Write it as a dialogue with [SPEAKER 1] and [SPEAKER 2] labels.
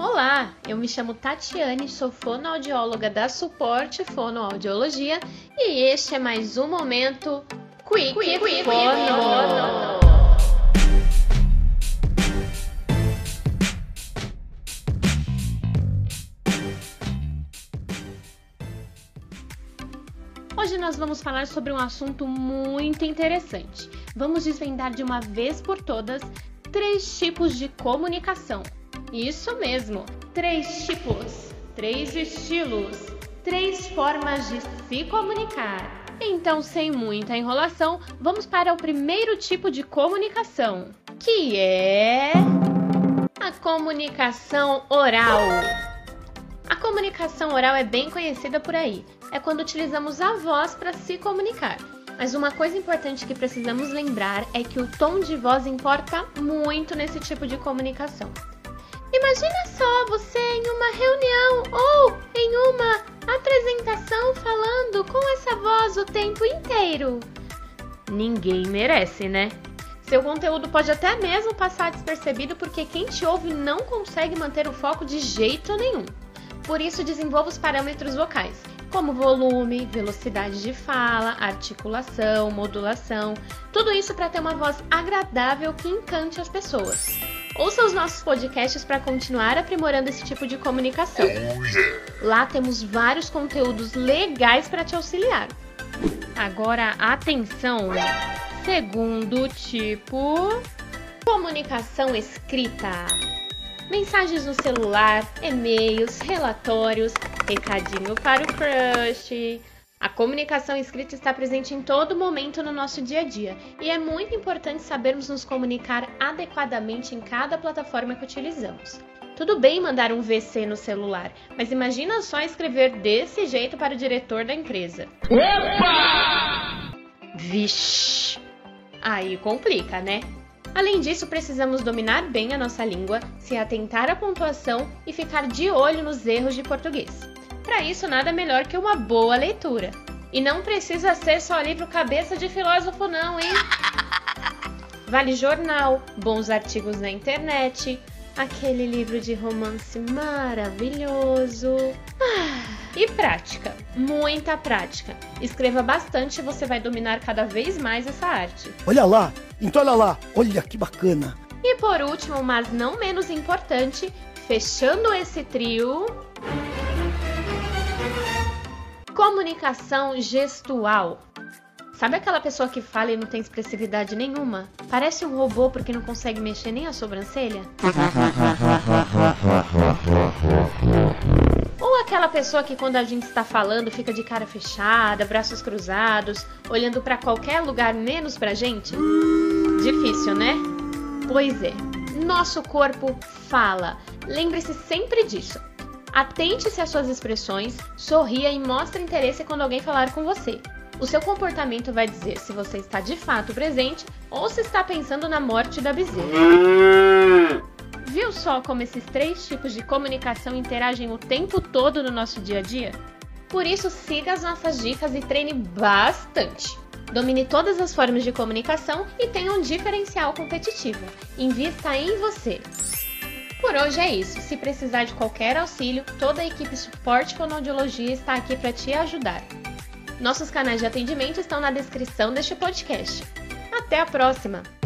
[SPEAKER 1] Olá, eu me chamo Tatiane, sou fonoaudióloga da Suporte Fonoaudiologia e este é mais um momento Quick, Quick, Quick Fono. Hoje nós vamos falar sobre um assunto muito interessante. Vamos desvendar de uma vez por todas três tipos de comunicação isso mesmo, três tipos, três estilos, três formas de se comunicar. Então, sem muita enrolação, vamos para o primeiro tipo de comunicação, que é a comunicação oral. A comunicação oral é bem conhecida por aí. É quando utilizamos a voz para se comunicar. Mas uma coisa importante que precisamos lembrar é que o tom de voz importa muito nesse tipo de comunicação. Imagina só você em uma reunião ou em uma apresentação falando com essa voz o tempo inteiro. Ninguém merece, né? Seu conteúdo pode até mesmo passar despercebido porque quem te ouve não consegue manter o foco de jeito nenhum. Por isso, desenvolva os parâmetros vocais, como volume, velocidade de fala, articulação, modulação, tudo isso para ter uma voz agradável que encante as pessoas. Ouça os nossos podcasts para continuar aprimorando esse tipo de comunicação. Oh, Lá temos vários conteúdos legais para te auxiliar. Agora, atenção! Segundo tipo: comunicação escrita. Mensagens no celular, e-mails, relatórios, recadinho para o crush a comunicação escrita está presente em todo momento no nosso dia a dia e é muito importante sabermos nos comunicar adequadamente em cada plataforma que utilizamos. Tudo bem mandar um VC no celular, mas imagina só escrever desse jeito para o diretor da empresa. Opa! Vixe! Aí complica, né? Além disso, precisamos dominar bem a nossa língua, se atentar à pontuação e ficar de olho nos erros de português. Para isso, nada melhor que uma boa leitura. E não precisa ser só livro cabeça de filósofo, não, hein? Vale jornal, bons artigos na internet, aquele livro de romance maravilhoso. Ah, e prática, muita prática. Escreva bastante e você vai dominar cada vez mais essa arte.
[SPEAKER 2] Olha lá, então olha lá, olha que bacana.
[SPEAKER 1] E por último, mas não menos importante, fechando esse trio. Comunicação gestual. Sabe aquela pessoa que fala e não tem expressividade nenhuma? Parece um robô porque não consegue mexer nem a sobrancelha? Ou aquela pessoa que quando a gente está falando fica de cara fechada, braços cruzados, olhando para qualquer lugar menos pra gente? Difícil, né? Pois é. Nosso corpo fala. Lembre-se sempre disso. Atente-se às suas expressões, sorria e mostre interesse quando alguém falar com você. O seu comportamento vai dizer se você está de fato presente ou se está pensando na morte da bezerra. Viu só como esses três tipos de comunicação interagem o tempo todo no nosso dia a dia? Por isso, siga as nossas dicas e treine bastante. Domine todas as formas de comunicação e tenha um diferencial competitivo. Invista em você. Por hoje é isso. Se precisar de qualquer auxílio, toda a equipe Suporte Fonoaudiologia está aqui para te ajudar. Nossos canais de atendimento estão na descrição deste podcast. Até a próxima!